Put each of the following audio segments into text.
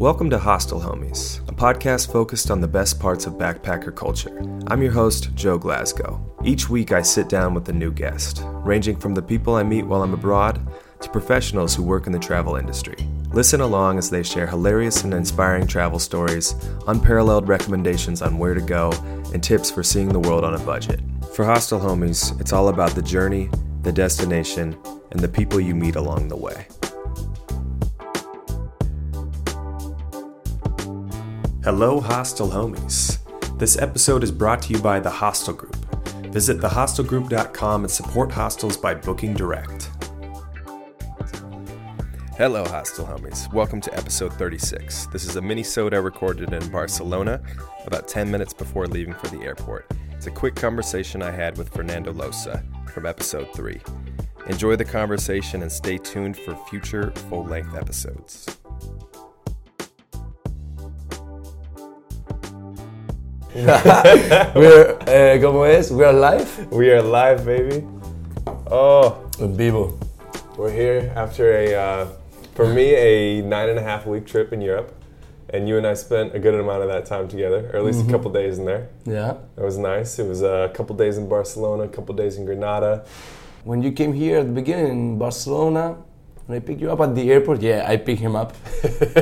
Welcome to Hostel Homies, a podcast focused on the best parts of backpacker culture. I'm your host, Joe Glasgow. Each week I sit down with a new guest, ranging from the people I meet while I'm abroad to professionals who work in the travel industry. Listen along as they share hilarious and inspiring travel stories, unparalleled recommendations on where to go, and tips for seeing the world on a budget. For Hostel Homies, it's all about the journey, the destination, and the people you meet along the way. Hello, Hostel Homies. This episode is brought to you by The Hostel Group. Visit thehostelgroup.com and support hostels by booking direct. Hello, Hostel Homies. Welcome to episode 36. This is a minisode recorded in Barcelona about 10 minutes before leaving for the airport. It's a quick conversation I had with Fernando Losa from episode 3. Enjoy the conversation and stay tuned for future full length episodes. We're, eh, ¿Cómo es? We are live? We are live, baby. Oh, En vivo. we're here after a, uh, for me, a nine and a half week trip in Europe. And you and I spent a good amount of that time together, or at least a couple days in there. Yeah. It was nice. It was a couple days in Barcelona, a couple days in Granada. When you came here at the beginning in Barcelona, when I picked you up at the airport, yeah, I picked him up.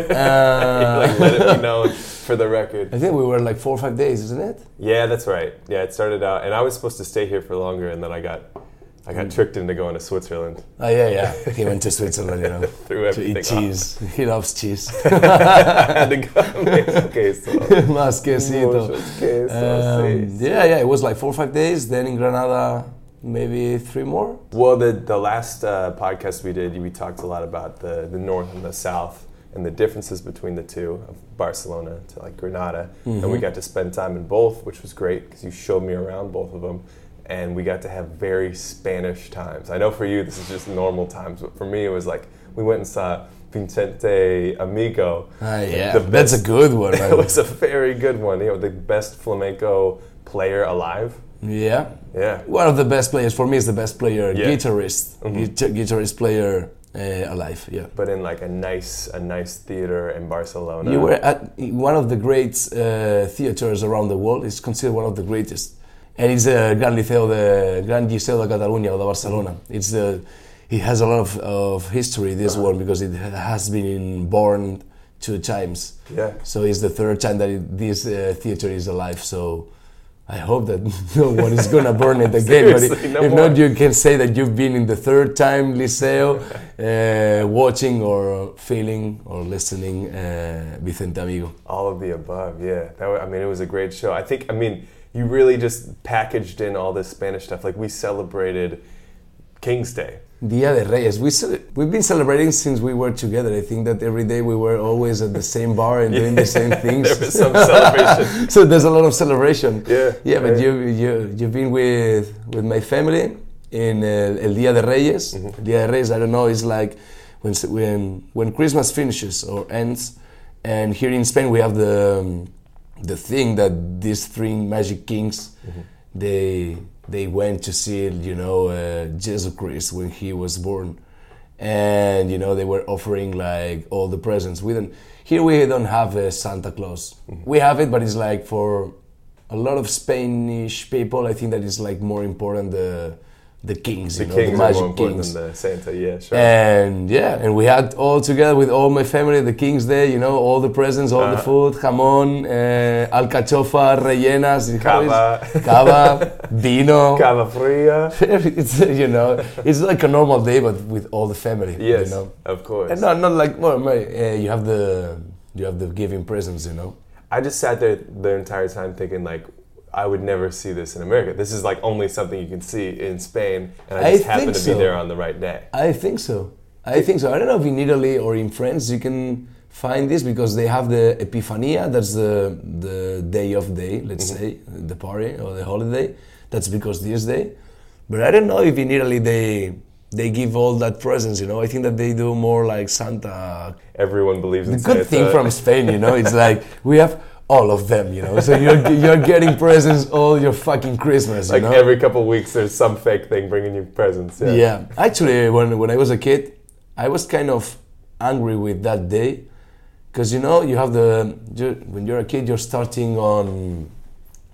Uh, like, let it be known for the record. I think we were like four or five days, isn't it? Yeah, that's right. Yeah, it started out, and I was supposed to stay here for longer, and then I got, I got tricked into going to Switzerland. Oh yeah, yeah. He went to Switzerland, you know, Threw to eat cheese. He loves cheese. off. I had to go. okay, so. Más quesito. Um, yeah, yeah. It was like four or five days. Then in Granada, maybe three more. Well, the the last uh, podcast we did, we talked a lot about the the north and the south and the differences between the two of Barcelona to like Granada, and we got to spend time in both, which was great because you showed me around both of them, and we got to have very Spanish times. I know for you this is just normal times, but for me it was like we went and saw Vicente Amigo. Ah, yeah. The That's a good one. It was a very good one. You know, the best flamenco player alive. Yeah. Yeah. One of the best players for me is the best player, Yeah. guitarist, guitar- guitarist player uh, alive. Yeah. But in like a nice, a nice theater in Barcelona. You were at one of the great uh, theaters around the world. It's considered one of the greatest, and it's the Gran Liceu de Gran Liceu de Catalunya or de Barcelona. It's the it has a lot of, of history. This Uh-huh. one because it has been born two times. Yeah. So it's the third time that it, this uh, theater is alive. So. I hope that no one is gonna burn it again. but Seriously, no if not, you can say that you've been in the third time Liceo, uh, watching or feeling or listening uh, Vicente Amigo. All of the above, yeah. That wa- I mean, it was a great show. I think, I mean, you really just packaged in all this Spanish stuff. Like we celebrated King's Day. Dia de Reyes. We we've been celebrating since we were together. I think that every day we were always at the same bar and doing the same things. There was some celebration. so there's a lot of celebration. Yeah, Yeah, but yeah. you you you've been with with my family in uh, El Dia de Reyes. Mm-hmm. Dia de Reyes. I don't know. It's like when when when Christmas finishes or ends, and here in Spain we have the um, the thing that these three magic kings Mm-hmm. They they went to see you know uh, Jesus Christ when he was born, and you know they were offering like all the presents. We don't here we don't have a Santa Claus. Mm-hmm. We have it, but it's like for a lot of Spanish people. I think that is like more important the the kings, The you know, kings the magic kings. the Santa, yeah, sure. And yeah, and we had all together with all my family, the King's there, you know, all the presents, all the Uh-huh. food, jamón, uh, alcachofa, rellenas, Cava. cava, vino. Cava Fria. it's, you know, it's like a normal day, but with all the family. Yes, You know? of course. And not, not like, well, my, uh, you have the, you have the giving presents, you know. I just sat there the entire time thinking, like, I would never see this in America. This is like only something you can see in Spain, and I I just happened think to be there on the right day. I think so. I think so. I don't know if in Italy or in France you can find this because they have the Epifania, that's the the day of day, let's mm-hmm. say, the party or the holiday. That's because this day. But I don't know if in Italy they they give all that presents, you know. I think that they do more like Santa. Everyone believes in The good Santa. thing from Spain, you know, it's like we have all of them, you know. So you're you're getting presents all your fucking Christmas, you like know. every couple weeks, there's some fake thing bringing you presents. Yeah. Yeah. Actually, when when I was a kid, I was kind of angry with that day because you know you have the you're, when you're a kid you're starting on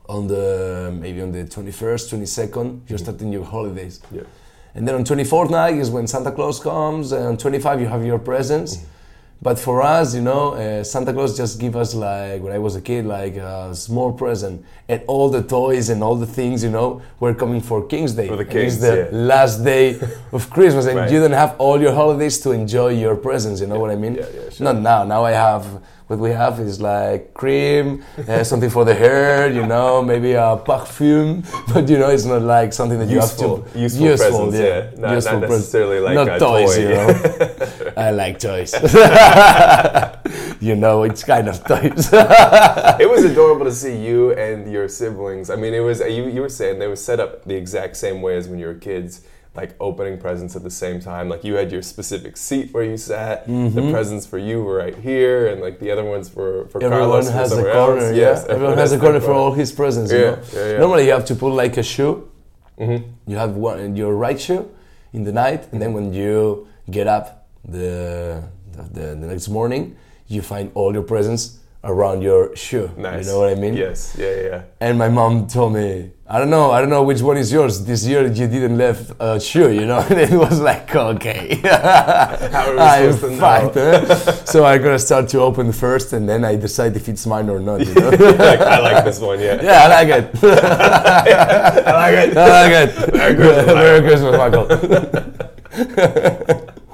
on the maybe on the 21st 22nd you're mm-hmm. starting your holidays Yeah. and then on 24th night is when santa claus comes and on 25 you have your presents mm-hmm. But for us you know uh, santa claus just give us like when i was a kid like a small present and all the toys and all the things you know were coming for king's day For the And it's kings, the yeah. last day of christmas and Right. you don't have all your holidays to enjoy your presents you know what i mean yeah, yeah, sure. not now now i have what we have is like cream uh, something for the hair you know maybe a perfume but you know it's not like something that Useful, you have to useful, presents, yeah. Not, not Useful pres- necessarily like not a toys toy. you know i like toys you know it's kind of toys it was adorable to see you and your siblings. I mean, it was you. You were saying they were set up the exact same way as when you were kids, like opening presents at the same time. Like you had your specific seat where you sat. Mm-hmm. The presents for you were right here, and like the other ones for for everyone Carlos has a corner else. yeah Yes, everyone has a their corner for all his presents you Yeah, know yeah, yeah. normally you have to put like a shoe Mhm. you have one your right shoe in the night and then when you get up the, the the next morning you find all your presents around your shoe Nice. you know what i mean Yes. Yeah. Yeah. and my mom told me i don't know i don't know which one is yours this year you didn't left a shoe you know and it was like okay How are we I'm supposed know? fucked, so i'm gonna start to open first and then i decide if it's mine or not you know like, I like this one. Yeah. yeah i like it I like it. i like it Merry Christmas, Merry Christmas, Michael.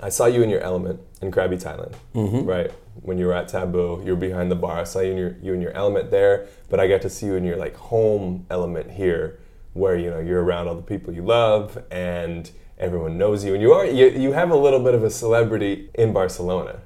I saw you in your element in Krabi, Thailand. Mm-hmm. Right when you were at Taboo, you were behind the bar. I saw you in your you in your element there, but I got to see you in your like home element here, where you know you're around all the people you love and everyone knows you, and you are you, you have a little bit of a celebrity in Barcelona.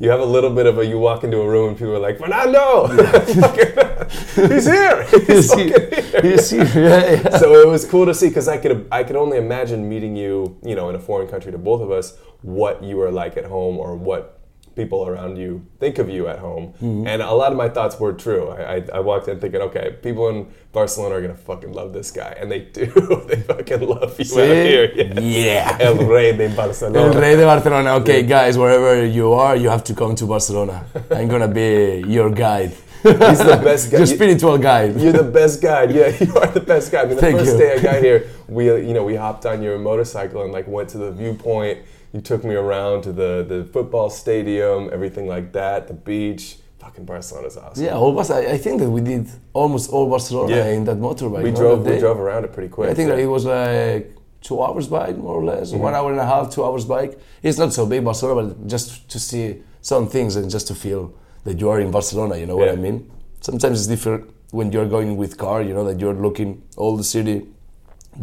You have a little bit of a you walk into a room and people are like Fernando, Fucking- he's here, he's see, fucking here! Yeah, yeah. so it was cool to see because I could I could only imagine meeting you, you know, in a foreign country to both of us, what you are like at home or what people around you think of you at home. Mm-hmm. And a lot of my thoughts were true. I, I, I walked in thinking, okay, people in Barcelona are gonna fucking love this guy, and they do. they fucking love you out here. Yeah. Yeah. El Rey de Barcelona. El Rey de Barcelona. Okay, guys, wherever you are, you have to come to Barcelona. I'm gonna be your guide. He's the best guy. Your spiritual guide. You're the best guide. Yeah, you are the best guide. I mean, the Thank first you. day I got here, we you know we hopped on your motorcycle and like went to the viewpoint. You took me around to the the football stadium, everything like that, the beach. Fucking Barcelona's awesome. Yeah, all I, I think that we did almost all Barcelona Yeah. in that motorbike. we drove we drove around it pretty quick. I think yeah. that it was like two hours bike, more or less, Mm-hmm. one hour and a half, two hours bike. It's not so big, Barcelona, but just to see some things and just to feel that you are in Barcelona. You know what I mean? Sometimes it's different when you're going with car. You know that you're looking all the city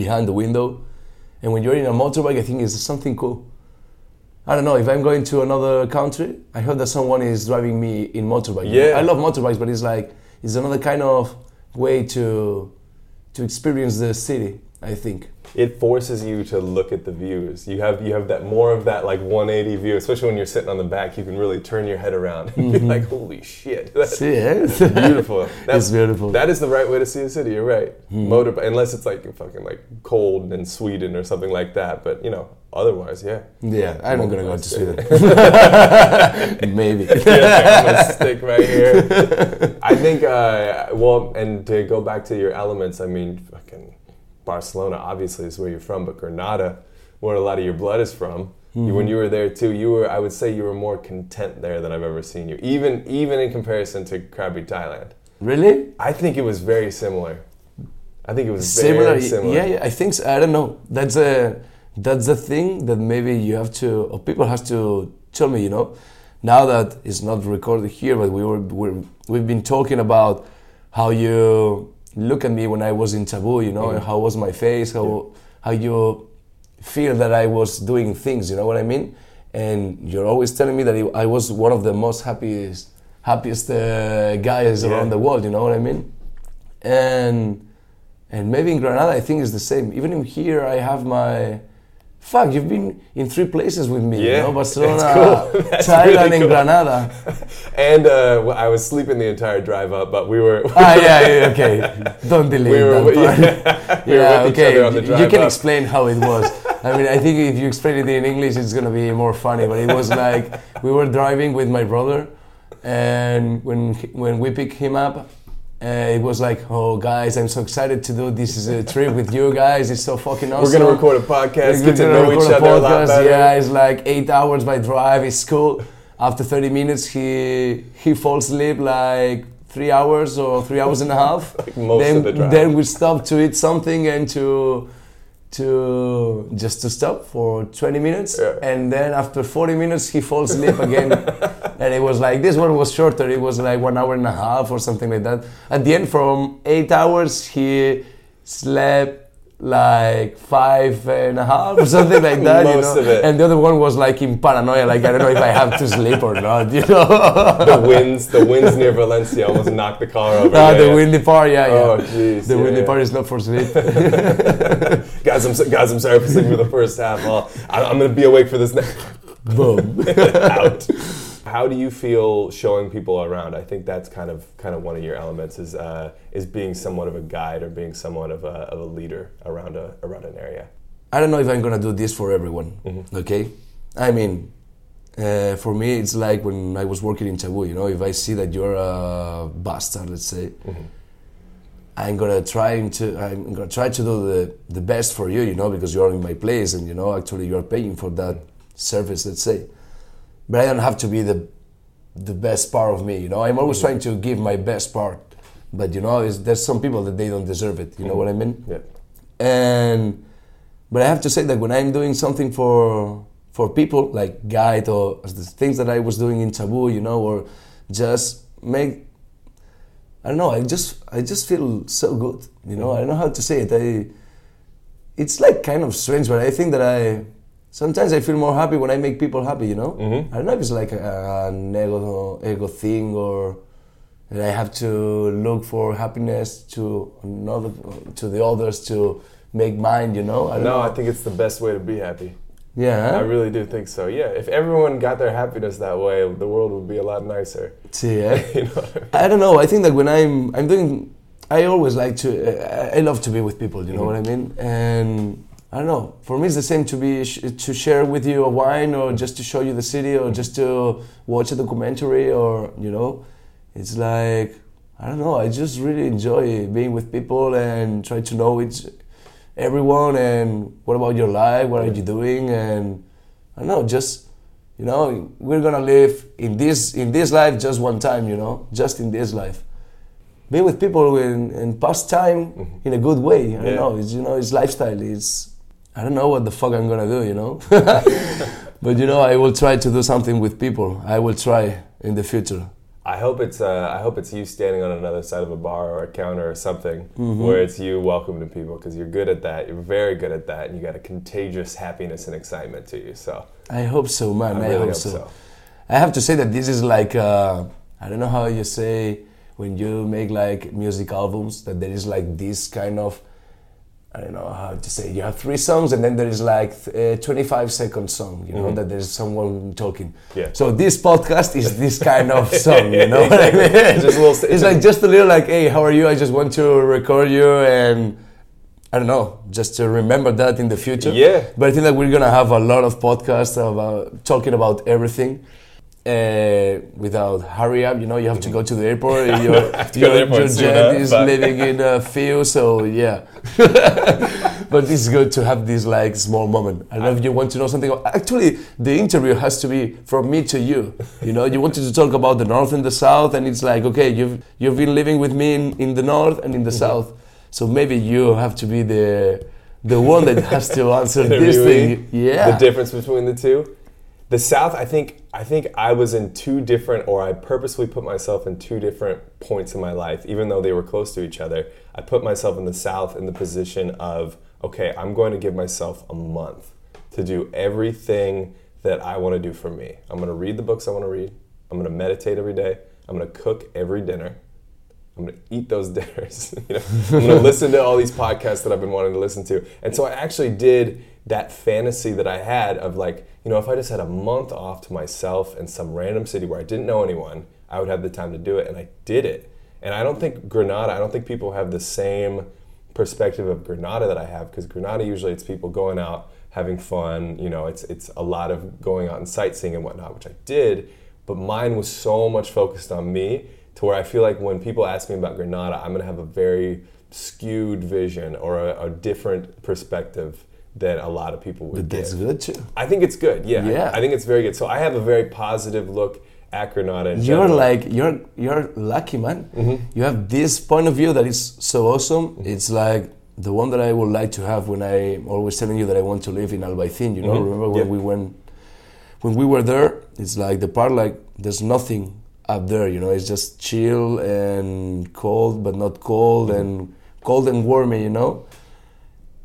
behind the window, and when you're in a motorbike, I think it's something cool. I don't know if I'm going to another country. I heard that someone is driving me in motorbike. Yeah. I love motorbikes, but it's like it's another kind of way to to experience the city. I think. It forces you to look at the views. You have you have that more of that like 180 view, especially when you're sitting on the back. You can really turn your head around and Mm-hmm. be like, "Holy shit, that's See, eh? beautiful." That's It's beautiful. Hmm. That is the right way to see a city. You're right. Motor, unless it's like fucking like cold in Sweden or something like that. But you know, otherwise, yeah. yeah, I'm not gonna go to Sweden. Maybe. yeah, I'm gonna stick right here. I think. Uh, well, and to go back to your elements, I mean, fucking Barcelona obviously is where you're from, but Granada, where a lot of your blood is from. You, when mm-hmm. you were there too, you were. I would say you were more content there than I've ever seen you, even even in comparison to Krabi, Thailand. Really? I think it was very similar. I think it was Similar? very similar. Yeah, yeah. I think so. I don't know. That's a that's the thing that maybe you have to or people have to tell me. You know, now that it's not recorded here, but we were we're, we've been talking about how you look at me when I was in Taboo. You know, and how was my face? How how you feel that I was doing things. You know what I mean? And you're always telling me that I was one of the most happiest happiest uh, guys Yeah. around the world. You know what I mean? And and maybe in Granada, I think it's the same. Even in here, I have my. Fuck, you've been in three places with me. Yeah, you know, Barcelona, cool. Thailand, really and cool. Granada. And uh, well, I was sleeping the entire drive up, but we were. ah, yeah, yeah, okay. Don't delete we were, that part. yeah, we were yeah, okay. other on the You can up. explain how it was. I mean, I think if you explain it in English, it's gonna be more funny. But it was like we were driving with my brother, And when when we picked him up, uh, it was like, oh guys, I'm so excited to do this is a trip with you guys. It's so fucking awesome. We're gonna record a podcast, We're get to know each other a lot better. Yeah, it's like eight hours by drive. It's cool. After 30 minutes, he he falls asleep like three hours or three hours and a half. Like most then, of the drive. then we stop to eat something and to to just to stop for 20 minutes Yeah. and then after 40 minutes he falls asleep again. And it was like this one was shorter. It was like one hour and a half or something like that. At the end from eight hours he slept like five and a half or something like that you know? of it. and the other one was like in paranoia like i don't know if i have to sleep or not you know the winds, the winds near Valencia almost knocked the car over. Ah, Yeah, the yeah. windy part yeah yeah Oh, jeez. the yeah, windy part is not for sleep guys, I'm so, guys, I'm sorry for sleeping for the first half. I, I'm gonna be awake for this next. boom out. How do you feel showing people around? I think that's kind of kind of one of your elements is uh, is being somewhat of a guide or being somewhat of a, of a leader around a around an area. I don't know if I'm gonna do this for everyone. Mm-hmm. Okay, I mean, uh, for me, it's like when I was working in Taboo. You know, if I see that you're a bastard, let's say, Mm-hmm. I'm gonna try to I'm gonna try to do the the best for you. You know, because you're in my place, and you know, actually, you're paying for that service. Let's say, but I don't have to be the the best part of me. You know, I'm always Mm-hmm. trying to give my best part. But you know, there's some people that they don't deserve it. You know what I mean? Yeah. and but I have to say that when I'm doing something for for people like guide or the things that I was doing in Taboo, you know, or just make I don't know, I just I just feel so good, you know. I don't know how to say it. I it's like kind of strange, but I think that I sometimes I feel more happy when I make people happy, you know. Mm-hmm. I don't know if it's like a, an ego ego thing or that I have to look for happiness to another to the others to make mine, you know. I don't No, know. I think it's the best way to be happy. yeah. I really do think so. Yeah, if everyone got their happiness that way, the world would be a lot nicer. See, yeah. You know I mean? I don't know. I think that when I'm I'm doing, I always like to. I I love to be with people. You know mm-hmm. what I mean? And I don't know. For me, it's the same to be sh- to share with you a wine, or just to show you the city, or just to watch a documentary, or you know, it's like I don't know. I just really enjoy being with people and try to know each everyone and what about your life? What are you doing? And I don't know. Just you know, we're gonna live in this in this life just one time. You know, just in this life. Be with people in, in past time mm-hmm. in a good way. I don't Yeah. know. It's you know, it's lifestyle. It's I don't know what the fuck I'm gonna do. You know, but you know, I will try to do something with people. I will try in the future. I hope it's uh, I hope it's you standing on another side of a bar or a counter or something Mm-hmm. where it's you welcoming people because you're good at that. You're very good at that, and you got a contagious happiness and excitement to you. So I hope so, man. I I, hope, hope so. so. I have to say that this is like uh, I don't know how you say when you make like music albums that there is like this kind of I don't know how to say you have three songs and then there is like a 25 second song you know that there's someone talking Mm-hmm. Yeah. so this podcast is this kind of song you know Exactly. mean Just it's like just a little like hey how are you I just want to record you and I don't know, just to remember that in the future. Yeah. But I think that we're gonna have a lot of podcasts about talking about everything. Uh, without hurry up, you know, you have to go to the airport. Your, to go to the your, airport your jet is But- living in a field, so yeah. but it's good to have this like small moment. I don't know if you want to know something. Actually, the interview has to be from me to you. You know, you wanted to talk about the north and the south, and it's like, okay, you've you've been living with me in, in the north and in the Mm-hmm. south, so maybe you have to be the the one that has to answer this thing. Yeah. the difference between the two. The South, I think, I think I was in two different, or I purposely put myself in two different points in my life, even though they were close to each other. I put myself in the South in the position of, okay, I'm going to give myself a month to do everything that I want to do for me. I'm going to read the books I want to read. I'm going to meditate every day. I'm going to cook every dinner. I'm gonna eat those dinners. you know, I'm gonna listen to all these podcasts that I've been wanting to listen to. And so I actually did that fantasy that I had of like, you know, if I just had a month off to myself in some random city where I didn't know anyone, I would have the time to do it. And I did it. And I don't think Granada, I don't think people have the same perspective of Granada that I have because Granada usually it's people going out having fun. You know, it's it's a lot of going out and sightseeing and whatnot, which I did. but mine was so much focused on me to where I feel like when people ask me about Granada, I'm gonna have a very skewed vision or a, a different perspective than a lot of people would. But that's give. good too. I think it's good. Yeah. Yeah. I think it's very good. So I have a very positive look at Granada. In You're general. like you're you're lucky, man. Mm-hmm. You have this point of view that is so awesome. It's like the one that I would like to have when I always telling you that I want to live in Albaicin. You know, Mhm. remember when Yeah. we went when we were there? It's like the part like there's nothing up there. You know, it's just chill and cold, but not cold Mm-hmm. and cold and warm. You know,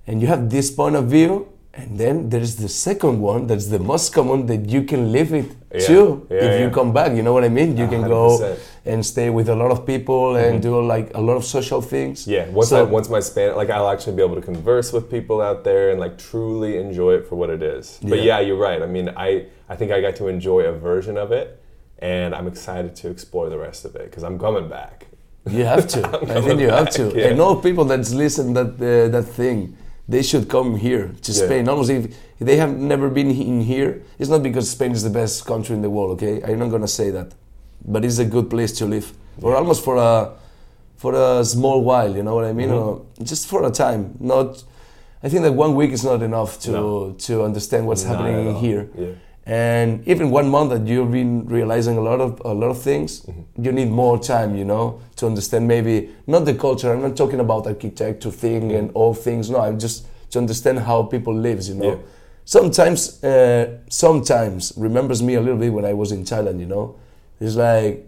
and you have this point of view. And then there's the second one that's the most common that you can live it Yeah. too Yeah, if you come back. You know what I mean? You can go and stay with a lot of people and do like a lot of social things. Mm-hmm. Yeah, once So- I, once my span, like I'll actually be able to converse with people out there and like truly enjoy it for what it is. But Yeah. yeah, you're right. I mean, I I think I got to enjoy a version of it, and I'm excited to explore the rest of it because I'm coming back. You have to. I think you have to. back, yeah. And all people that's listen that uh, that thing, they should come here to Yeah. Spain. Almost if, if they have never been in here, it's not because Spain is the best country in the world. Okay, I'm not gonna say that, but it's a good place to live, or almost for a for a small while. You know what I mean? Mm-hmm. Just for a time. Not. I think that one week is not enough to No. to understand what's at happening here. Yeah. And even one month that you've been realizing a lot of a lot of things Mm-hmm. you need more time you know to understand maybe not the culture. I'm not talking about architecture thing and all things. No i'm just to understand how people lives you know. Yeah. sometimes uh, sometimes remembers me a little bit when i was in thailand you know. It's like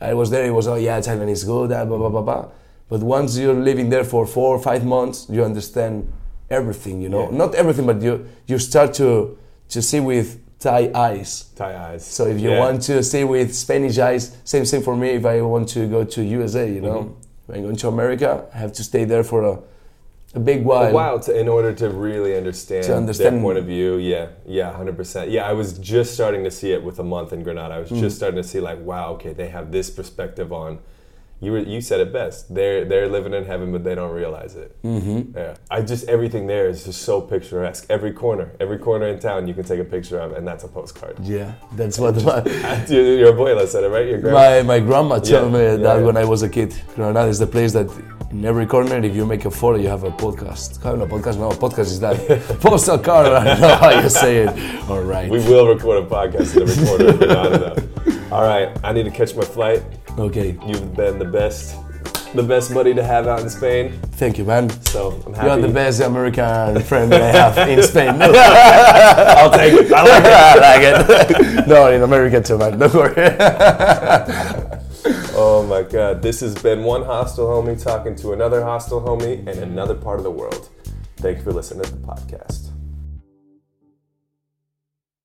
i was there it was oh yeah thailand is good ah, blah blah blah blah. But once you're living there for four or five months you understand everything you know. Yeah. not everything but you you start to to see with Thai eyes. Tie eyes. So if you Yeah. want to see with Spanish eyes, same thing for me. If I want to go to USA, you know, Mm-hmm. I'm going to America, I have to stay there for a, a big while. a while to, in order to really understand, To understand- their point of view. Yeah, yeah, hundred percent. Yeah, I was just starting to see it with a month in Granada. I was Mm. just starting to see like, wow, okay, they have this perspective on. You were, you said it best. They're they're living in heaven, but they don't realize it. Mm-hmm. Yeah, I just everything there is just so picturesque. Every corner, every corner in town, you can take a picture of, and that's a postcard. Yeah, that's what my, your, your abuela said it, right? Your grandma. my, my grandma told Yeah, me yeah, that yeah. when I was a kid. Granada is the place that in every corner, if you make a photo, you have a podcast. Kind of podcast? No, podcast is that. Postal card, I don't know how you say it. All right. We will record a podcast in every corner of Granada. though. All right, I need to catch my flight. Okay, You've been the best, the best buddy to have out in Spain. thank you, man. So I'm happy. You are the best American friend that I have in Spain. I'll take it. I like it. I like it. no, in America too, man. Don't worry. Oh my God, this has been one hostel homie talking to another hostel homie in another part of the world. Thank you for listening to the podcast.